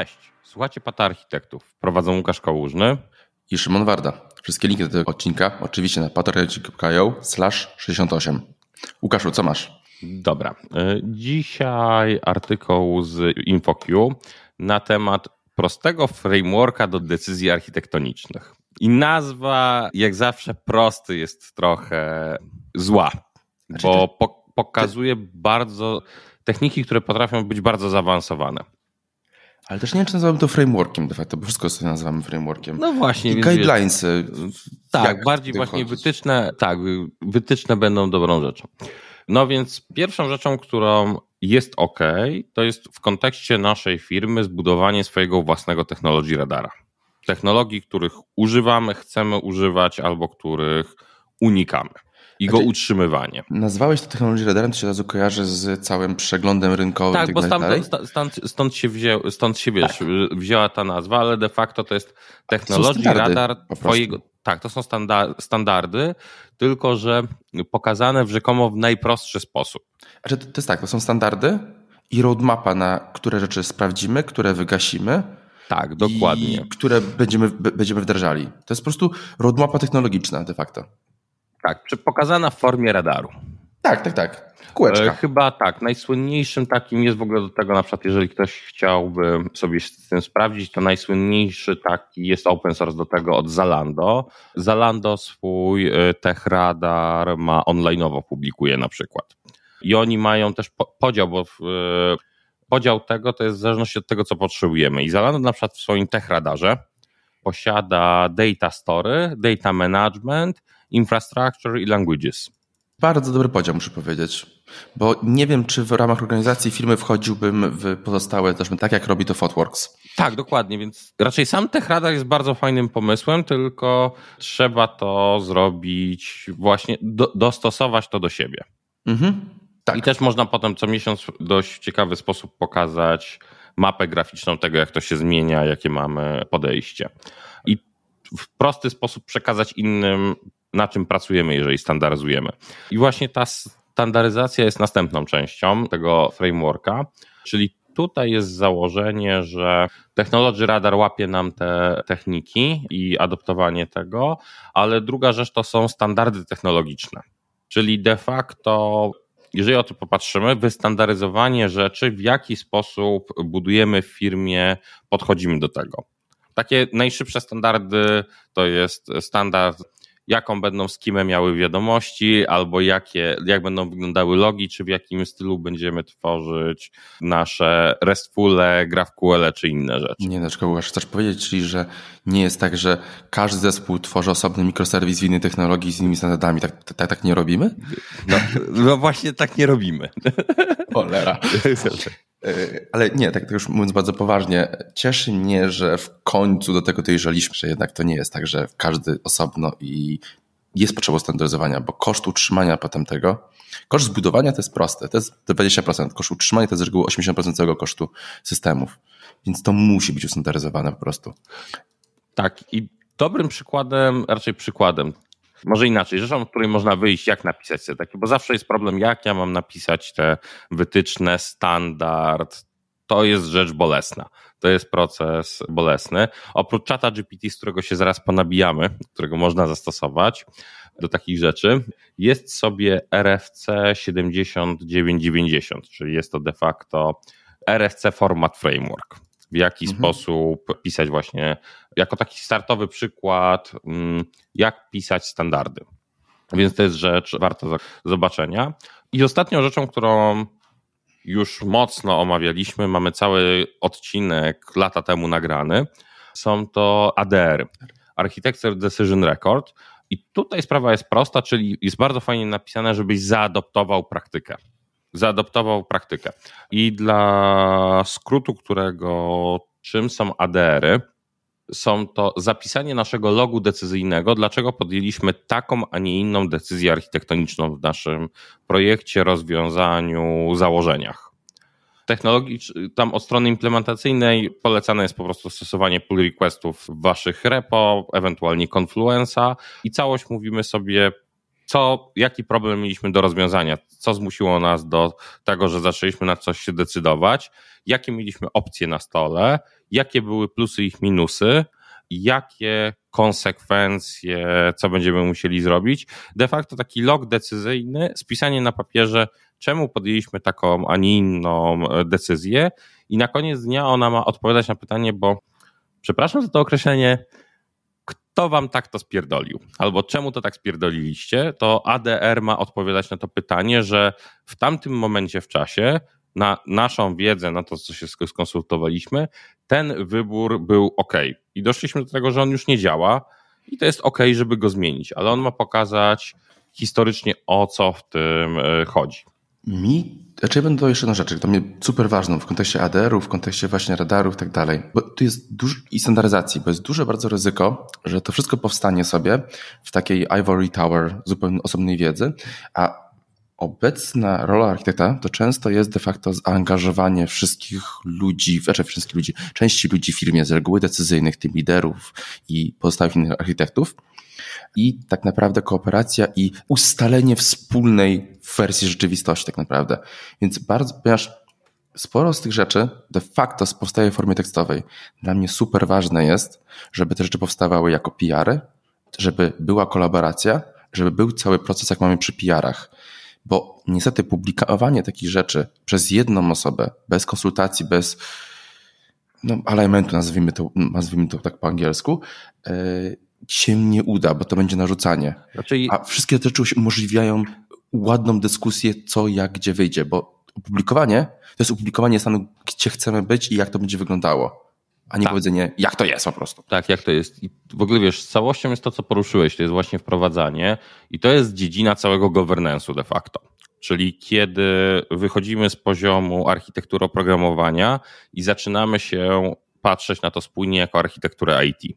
Cześć, słuchacie Pata Architektów. Prowadzą Łukasz Kołużny i Szymon Warda. Wszystkie linki do tego odcinka oczywiście na patarchitekt.io slash 68. Łukaszu, co masz? Dobra. Y, dzisiaj artykuł z InfoQ na temat prostego frameworka do decyzji architektonicznych. I nazwa, jak zawsze, prosty jest trochę zła, znaczy bo po, pokazuje bardzo techniki, które potrafią być bardzo zaawansowane. Ale też nie wiem, czy nazywamy to frameworkiem de facto, bo wszystko sobie nazywamy frameworkiem. No właśnie. I guidelines. tak, bardziej właśnie wytyczne, tak, wytyczne będą dobrą rzeczą. No więc pierwszą rzeczą, którą jest ok, to jest w kontekście naszej firmy zbudowanie swojego własnego technologii radara. Technologii, których używamy, chcemy używać albo których unikamy i go znaczy, utrzymywanie. Nazwałeś to technologię radarem, to się od razu kojarzy z całym przeglądem rynkowym. Tak, bo stąd, stąd, stąd, się stąd się wiesz, tak. wzięła ta nazwa, ale de facto to jest technologia radar twojego. Tak, to są standardy, tylko że pokazane w rzekomo w najprostszy sposób. Znaczy, to jest tak, to są standardy i roadmapa, na które rzeczy sprawdzimy, które wygasimy. Tak, dokładnie. I które będziemy, będziemy wdrażali. To jest po prostu roadmapa technologiczna de facto. Tak, pokazana w formie radaru. Tak, tak, tak. Kółeczka. E, chyba tak. Najsłynniejszym takim jest w ogóle do tego, na przykład, jeżeli ktoś chciałby sobie z tym sprawdzić, to najsłynniejszy taki jest open source do tego od Zalando. Zalando swój e, tech radar ma online'owo publikuje na przykład. I oni mają też podział, bo w, e, podział tego to jest w zależności od tego, co potrzebujemy. I Zalando na przykład w swoim tech radarze posiada data story, data management, infrastructure i languages. Bardzo dobry podział, muszę powiedzieć. Bo nie wiem, czy w ramach organizacji firmy wchodziłbym w pozostałe też tak, jak robi to Fotworks. Tak, dokładnie, więc raczej sam TechRadar jest bardzo fajnym pomysłem, tylko trzeba to zrobić właśnie, do, dostosować to do siebie. Mhm, tak. I też można potem co miesiąc w dość ciekawy sposób pokazać mapę graficzną tego, jak to się zmienia, jakie mamy podejście. I w prosty sposób przekazać innym na czym pracujemy, jeżeli standaryzujemy. I właśnie ta standaryzacja jest następną częścią tego frameworka, czyli tutaj jest założenie, że Technology Radar łapie nam te techniki i adoptowanie tego, ale druga rzecz to są standardy technologiczne. Czyli de facto, jeżeli o to popatrzymy, wystandaryzowanie rzeczy, w jaki sposób budujemy w firmie, podchodzimy do tego. Takie najszybsze standardy to jest standard jaką będą skimę miały wiadomości, albo jakie, jak będą wyglądały logi, czy w jakim stylu będziemy tworzyć nasze RESTfule, GraphQL czy inne rzeczy. Nie, dlaczego chcesz powiedzieć, czyli że nie jest tak, że każdy zespół tworzy osobny mikroserwis w innej technologii z innymi standardami. Tak, tak, tak nie robimy? No, no właśnie tak nie robimy. Cholera. E, ale nie, tak już mówiąc bardzo poważnie, cieszy mnie, że w końcu do tego dojrzeliśmy, że jednak to nie jest tak, że każdy osobno i jest potrzeba standaryzowania, bo koszt utrzymania potem tego, koszt zbudowania to jest proste, to jest 20%, koszt utrzymania to jest z reguły 80% całego kosztu systemów, więc to musi być ustandaryzowane po prostu. Tak i dobrym przykładem, raczej przykładem może inaczej, rzeczą, od której można wyjść, jak napisać sobie takie, bo zawsze jest problem, jak ja mam napisać te wytyczne, standard. To jest rzecz bolesna. To jest proces bolesny. Oprócz czata GPT, z którego się zaraz ponabijamy, którego można zastosować do takich rzeczy, jest sobie RFC 7990, czyli jest to de facto RFC Format Framework w jaki mhm. sposób pisać właśnie, jako taki startowy przykład, mm, jak pisać standardy. Więc to jest rzecz warta zobaczenia. I ostatnią rzeczą, którą już mocno omawialiśmy, mamy cały odcinek lata temu nagrany, są to ADR, Architecture Decision Record. I tutaj sprawa jest prosta, czyli jest bardzo fajnie napisane, żebyś zaadoptował praktykę zaadoptował praktykę. I dla skrótu, którego czym są ADR-y, są to zapisanie naszego logu decyzyjnego, dlaczego podjęliśmy taką, a nie inną decyzję architektoniczną w naszym projekcie, rozwiązaniu, założeniach. Technologii, tam od strony implementacyjnej polecane jest po prostu stosowanie pull requestów w waszych repo, ewentualnie Confluenza i całość mówimy sobie co, jaki problem mieliśmy do rozwiązania, co zmusiło nas do tego, że zaczęliśmy na coś się decydować, jakie mieliśmy opcje na stole, jakie były plusy i ich minusy, jakie konsekwencje, co będziemy musieli zrobić. De facto taki log decyzyjny, spisanie na papierze, czemu podjęliśmy taką, a nie inną decyzję. I na koniec dnia ona ma odpowiadać na pytanie, bo przepraszam za to określenie, kto wam tak to spierdolił, albo czemu to tak spierdoliliście, to ADR ma odpowiadać na to pytanie, że w tamtym momencie w czasie na naszą wiedzę, na to, co się skonsultowaliśmy, ten wybór był ok. I doszliśmy do tego, że on już nie działa i to jest ok, żeby go zmienić, ale on ma pokazać historycznie, o co w tym e, chodzi. Mi, znaczy będę jeszcze jedną rzecz, to mnie super ważną w kontekście ADR-ów, w kontekście właśnie radarów i tak dalej, bo tu jest duży, i standaryzacji, bo jest duże bardzo ryzyko, że to wszystko powstanie sobie w takiej ivory tower zupełnie osobnej wiedzy, a obecna rola architekta to często jest de facto zaangażowanie wszystkich ludzi, znaczy wszystkich ludzi, części ludzi w firmie z reguły decyzyjnych, tym liderów i pozostałych innych architektów, i tak naprawdę kooperacja i ustalenie wspólnej wersji rzeczywistości tak naprawdę. Więc bardzo, ponieważ sporo z tych rzeczy de facto powstaje w formie tekstowej. Dla mnie super ważne jest, żeby te rzeczy powstawały jako PR-y, żeby była kolaboracja, żeby był cały proces, jak mamy przy PR-ach. Bo niestety publikowanie takich rzeczy przez jedną osobę, bez konsultacji, bez no, alignmentu, nazwijmy to, nazwijmy to tak po angielsku, yy, się nie uda, bo to będzie narzucanie. Znaczy... A wszystkie te rzeczy umożliwiają ładną dyskusję, co, jak, gdzie wyjdzie, bo opublikowanie to jest opublikowanie stanu, gdzie chcemy być i jak to będzie wyglądało a nie tak. powiedzenie, jak to jest po prostu. Tak, jak to jest. I w ogóle wiesz, całością jest to, co poruszyłeś, to jest właśnie wprowadzanie i to jest dziedzina całego governance'u de facto. Czyli kiedy wychodzimy z poziomu architektury oprogramowania i zaczynamy się patrzeć na to spójnie jako architekturę IT.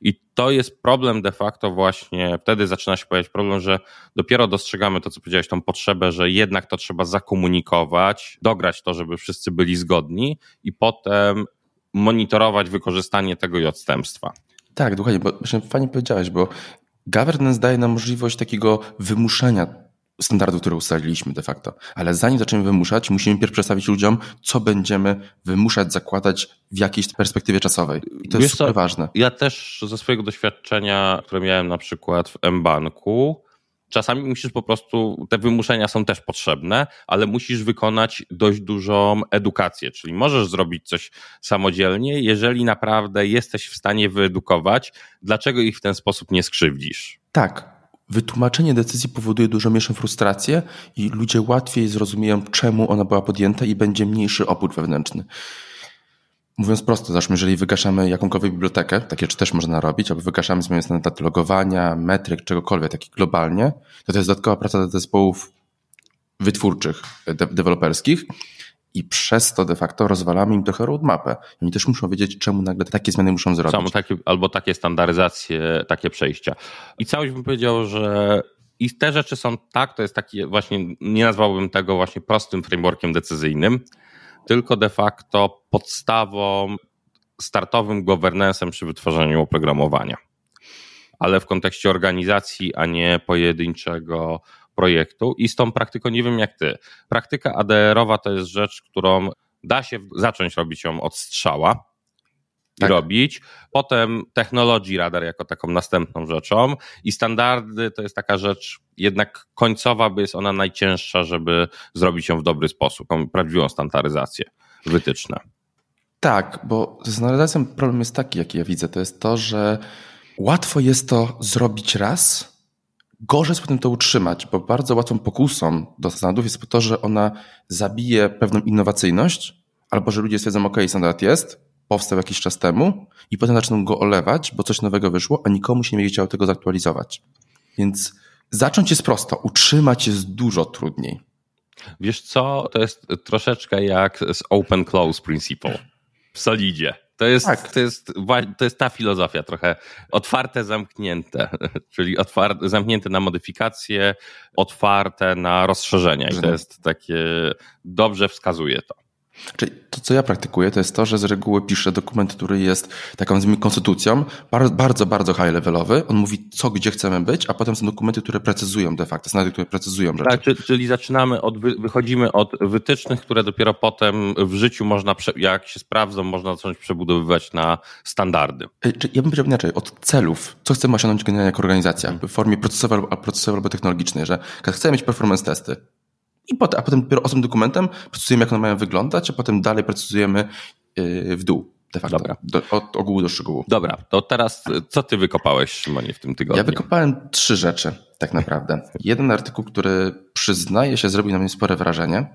I to jest problem de facto właśnie, wtedy zaczyna się pojawiać problem, że dopiero dostrzegamy to, co powiedziałeś, tą potrzebę, że jednak to trzeba zakomunikować, dograć to, żeby wszyscy byli zgodni i potem monitorować wykorzystanie tego i odstępstwa. Tak, dokładnie, bo fajnie powiedziałeś, bo governance daje nam możliwość takiego wymuszenia standardów, które ustaliliśmy de facto. Ale zanim zaczniemy wymuszać, musimy pierw przedstawić ludziom, co będziemy wymuszać, zakładać w jakiejś perspektywie czasowej. I to Wiesz jest super ważne. Ja też ze swojego doświadczenia, które miałem na przykład w M-Banku, czasami musisz po prostu, te wymuszenia są też potrzebne, ale musisz wykonać dość dużą edukację, czyli możesz zrobić coś samodzielnie, jeżeli naprawdę jesteś w stanie wyedukować, dlaczego ich w ten sposób nie skrzywdzisz. Tak, wytłumaczenie decyzji powoduje dużo mniejszą frustrację i ludzie łatwiej zrozumieją, czemu ona była podjęta i będzie mniejszy opór wewnętrzny. Mówiąc prosto, załóżmy, jeżeli wygaszamy jakąkolwiek bibliotekę, takie rzeczy też można robić, albo wygaszamy zmieniając standardy logowania, metryk, czegokolwiek, taki globalnie, to to jest dodatkowa praca dla zespołów wytwórczych, de deweloperskich i przez to de facto rozwalamy im trochę roadmapę. Oni też muszą wiedzieć, czemu nagle takie zmiany muszą zrobić. Samo takie, albo takie standaryzacje, takie przejścia. I całość bym powiedział, że i te rzeczy są tak, to jest taki właśnie, nie nazwałbym tego właśnie prostym frameworkiem decyzyjnym, tylko de facto podstawą, startowym governancem przy wytwarzaniu oprogramowania. Ale w kontekście organizacji, a nie pojedynczego projektu i z tą praktyką nie wiem jak ty. Praktyka ADR-owa to jest rzecz, którą da się zacząć robić ją od strzała tak. robić. Potem technologii radar jako taką następną rzeczą i standardy to jest taka rzecz jednak końcowa, by jest ona najcięższa, żeby zrobić ją w dobry sposób, prawdziwą standaryzację, wytyczne. Tak, bo ze standaryzacją problem jest taki, jaki ja widzę, to jest to, że łatwo jest to zrobić raz, Gorzej jest potem to utrzymać, bo bardzo łatwą pokusą do standardów jest to, że ona zabije pewną innowacyjność, albo że ludzie stwierdzą, ok, standard jest, powstał jakiś czas temu i potem zaczną go olewać, bo coś nowego wyszło, a nikomu się nie będzie chciało tego zaktualizować. Więc zacząć jest prosto, utrzymać jest dużo trudniej. Wiesz co, to jest troszeczkę jak z Open Close Principle w Solidzie. To jest, tak. to, jest, to jest ta filozofia trochę otwarte, zamknięte, czyli otwarte, zamknięte na modyfikacje, otwarte na rozszerzenia i to jest takie, dobrze wskazuje to. Czyli to, co ja praktykuję, to jest to, że z reguły piszę dokument, który jest taką nazwijmy konstytucją, bardzo, bardzo, high levelowy. On mówi, co, gdzie chcemy być, a potem są dokumenty, które precyzują de facto, znajdy, które precyzują rzeczy. Tak, czyli zaczynamy od, wychodzimy od wytycznych, które dopiero potem w życiu można, jak się sprawdzą, można zacząć przebudowywać na standardy. Ja bym powiedział inaczej, od celów, co chcemy osiągnąć generalnie jako organizacja, w formie procesowej, procesowej albo technologicznej, że chcemy mieć performance testy, i potem, a potem dopiero osobnym dokumentem precyzujemy, jak one mają wyglądać, a potem dalej precyzujemy yy, w dół. De facto, Dobra. Do, od ogółu do szczegółu. Dobra, to teraz co ty wykopałeś, Szymonie, w tym tygodniu? Ja wykopałem trzy rzeczy, tak naprawdę. Jeden artykuł, który przyznaję się, zrobił na mnie spore wrażenie,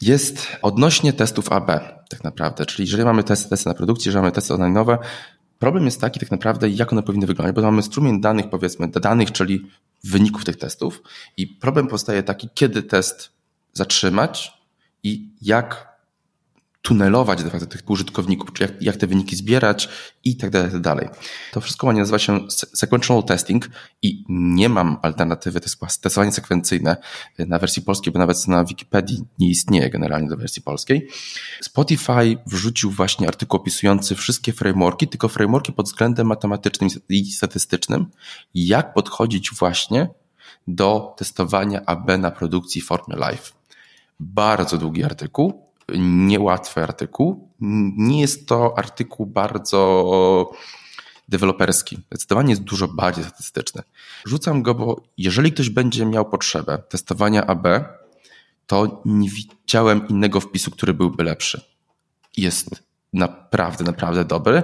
jest odnośnie testów AB, tak naprawdę. Czyli jeżeli mamy testy, testy na produkcji, jeżeli mamy testy online'owe, problem jest taki tak naprawdę, jak one powinny wyglądać, bo mamy strumień danych, powiedzmy, danych, czyli wyników tych testów i problem powstaje taki, kiedy test zatrzymać i jak tunelować de facto tych użytkowników, czy jak, jak te wyniki zbierać i tak dalej, tak dalej. To wszystko ma nazywa się sequential testing i nie mam alternatywy, to jest testowanie sekwencyjne na wersji polskiej, bo nawet na Wikipedii nie istnieje generalnie do wersji polskiej. Spotify wrzucił właśnie artykuł opisujący wszystkie frameworki, tylko frameworki pod względem matematycznym i statystycznym, jak podchodzić właśnie do testowania AB na produkcji formie live bardzo długi artykuł, niełatwy artykuł. Nie jest to artykuł bardzo deweloperski. Zdecydowanie jest dużo bardziej statystyczny. Rzucam go, bo jeżeli ktoś będzie miał potrzebę testowania AB, to nie widziałem innego wpisu, który byłby lepszy. Jest naprawdę, naprawdę dobry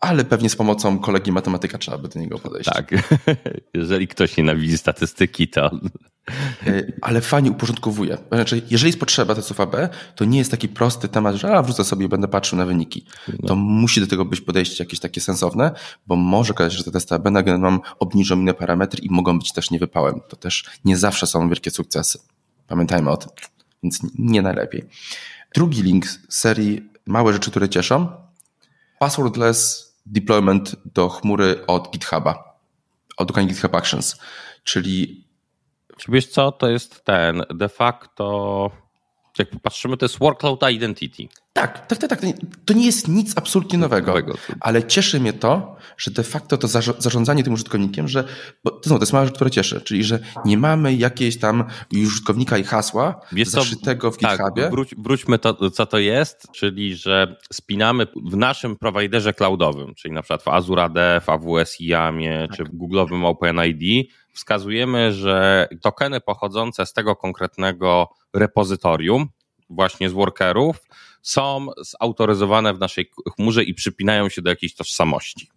ale pewnie z pomocą kolegi matematyka trzeba by do niego podejść. Tak. Jeżeli ktoś nienawidzi statystyki, to. E, ale fajnie uporządkowuje. Znaczy, jeżeli jest potrzeba testów AB, to nie jest taki prosty temat, że a, wrzucę sobie i będę patrzył na wyniki. No. To musi do tego być podejście jakieś takie sensowne, bo może okazać się, że te testy AB nagle nam obniżą inne parametry i mogą być też niewypałem. To też nie zawsze są wielkie sukcesy. Pamiętajmy o tym. Więc nie najlepiej. Drugi link z serii Małe rzeczy, które cieszą. Passwordless deployment do chmury od GitHuba, od GitHub Actions, czyli... Wiesz co, to jest ten de facto, jak popatrzymy, to jest workload identity. Tak, tak, tak, tak. To nie jest nic absolutnie nowego, nowego. ale cieszy mnie to, że de facto to zarządzanie tym użytkownikiem, że, bo to, znowu, to jest mała rzecz, która cieszy, czyli że nie mamy jakiejś tam użytkownika i hasła Wiesz zaszytego w tak, GitHubie. Wróć, wróćmy to, co to jest, czyli że spinamy w naszym prowajderze cloudowym, czyli na przykład w Azure AD, w AWS IAMie, tak. czy w Google'owym OpenID, wskazujemy, że tokeny pochodzące z tego konkretnego repozytorium, właśnie z workerów, są zautoryzowane w naszej chmurze i przypinają się do jakiejś tożsamości.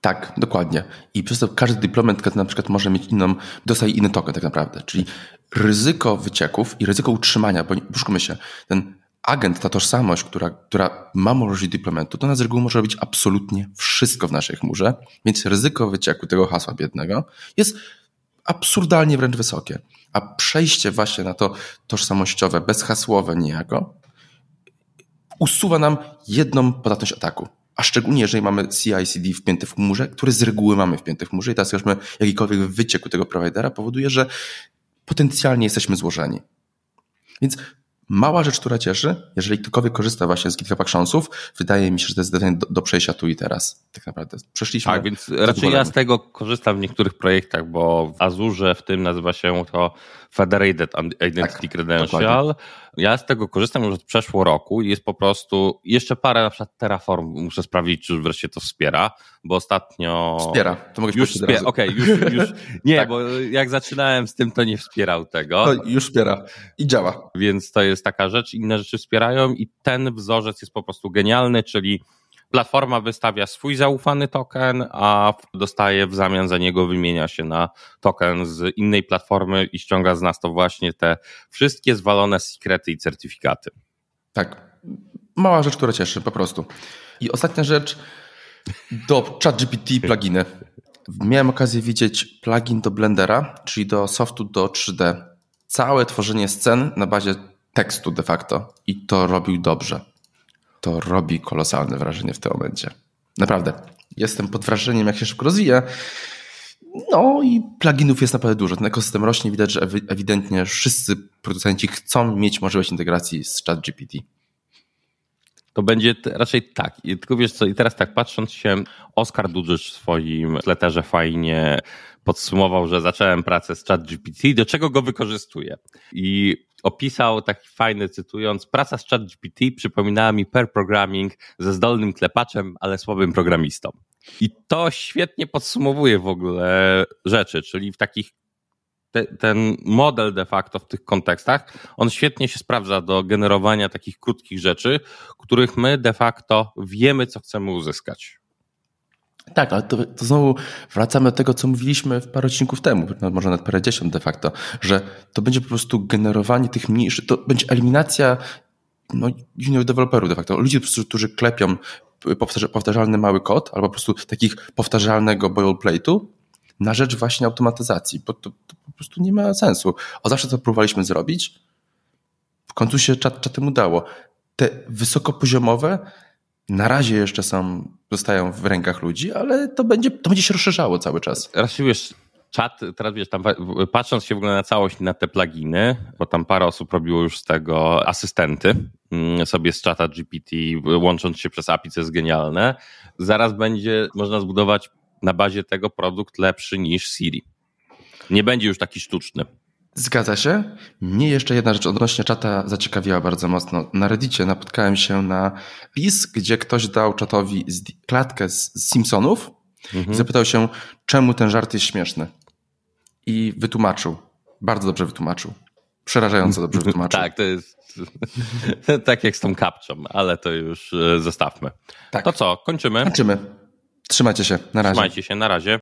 Tak, dokładnie. I przez to każdy deployment na przykład może mieć inną, dostaje inny token tak naprawdę. Czyli ryzyko wycieków i ryzyko utrzymania, bo poszukamy się, ten agent, ta tożsamość, która, która ma możliwość deploymentu, to na z reguły może robić absolutnie wszystko w naszej chmurze, więc ryzyko wycieku tego hasła biednego jest absurdalnie wręcz wysokie. A przejście właśnie na to tożsamościowe, bezhasłowe niejako, usuwa nam jedną podatność ataku. A szczególnie, jeżeli mamy CI/CD wpięty w chmurze, który z reguły mamy wpięty w chmurze i teraz jakikolwiek wyciek u tego providera powoduje, że potencjalnie jesteśmy złożeni. Więc mała rzecz, która cieszy, jeżeli ktokolwiek korzysta właśnie z GitHub Actionsów, wydaje mi się, że to jest do, do przejścia tu i teraz. Tak naprawdę przeszliśmy. Tak, więc raczej ja z tego korzystam w niektórych projektach, bo w Azurze w tym nazywa się to Federated Identity tak, Credential. Dokładnie. Ja z tego korzystam już od przeszło roku i jest po prostu jeszcze parę na przykład Terraform muszę sprawdzić, czy wreszcie to wspiera, bo ostatnio... Wspiera, to mogę już wspiera. Okej, okay, już, już, nie, tak. bo jak zaczynałem z tym, to nie wspierał tego. To już wspiera i działa. Więc to jest taka rzecz, inne rzeczy wspierają i ten wzorzec jest po prostu genialny, czyli Platforma wystawia swój zaufany token, a dostaje w zamian za niego wymienia się na token z innej platformy i ściąga z nas to właśnie te wszystkie zwalone sekrety i certyfikaty. Tak. Mała rzecz, która cieszy, po prostu. I ostatnia rzecz, do ChatGPT pluginy. Miałem okazję widzieć plugin do Blendera, czyli do softu do 3D. Całe tworzenie scen na bazie tekstu de facto i to robił dobrze to robi kolosalne wrażenie w tym momencie. Naprawdę. Jestem pod wrażeniem, jak się szybko rozwija. No i pluginów jest naprawdę dużo. Ten ekosystem rośnie. Widać, że ewidentnie wszyscy producenci chcą mieć możliwość integracji z ChatGPT. To będzie raczej tak. I tylko wiesz co, i teraz tak patrząc się, Oskar Dudżysz w swoim letterze fajnie podsumował, że zacząłem pracę z ChatGPT, do czego go wykorzystuję. I opisał taki fajny, cytując, praca z ChatGPT przypominała mi pair programming ze zdolnym klepaczem, ale słabym programistą. I to świetnie podsumowuje w ogóle rzeczy, czyli w takich te, ten model de facto w tych kontekstach, on świetnie się sprawdza do generowania takich krótkich rzeczy, których my de facto wiemy, co chcemy uzyskać. Tak, ale to, to znowu wracamy do tego, co mówiliśmy w parę odcinków temu, no może nawet parę dziesiąt de facto, że to będzie po prostu generowanie tych mniejszych, to będzie eliminacja no, junior deweloperów de facto, ludzi, którzy klepią powtarzalny mały kod, albo po prostu takich powtarzalnego boilerplate'u na rzecz właśnie automatyzacji, bo to, to, po prostu nie ma sensu. O zawsze to próbowaliśmy zrobić, w końcu się czat, czatem udało. Te wysokopoziomowe na razie jeszcze są, zostają w rękach ludzi, ale to będzie, to będzie się rozszerzało cały czas. Wiesz, czat, teraz wiesz, tam patrząc się w ogóle na całość, na te pluginy, bo tam parę osób robiło już z tego asystenty mm, sobie z czata GPT, łącząc się przez API, co jest genialne, zaraz będzie można zbudować na bazie tego produkt lepszy niż Siri. Nie będzie już taki sztuczny. Zgadza się. Mnie jeszcze jedna rzecz odnośnie czata zaciekawiła bardzo mocno. Na Reddicie napotkałem się na list, gdzie ktoś dał czatowi klatkę z Simpsonów mhm. i zapytał się, czemu ten żart jest śmieszny. I wytłumaczył. Bardzo dobrze wytłumaczył. Przerażająco dobrze wytłumaczył. tak, to jest tak jak z tą kapczą, ale to już e, zostawmy. Tak. To co, kończymy? Kończymy. Trzymajcie się. Na razie. Trzymajcie się. Na razie.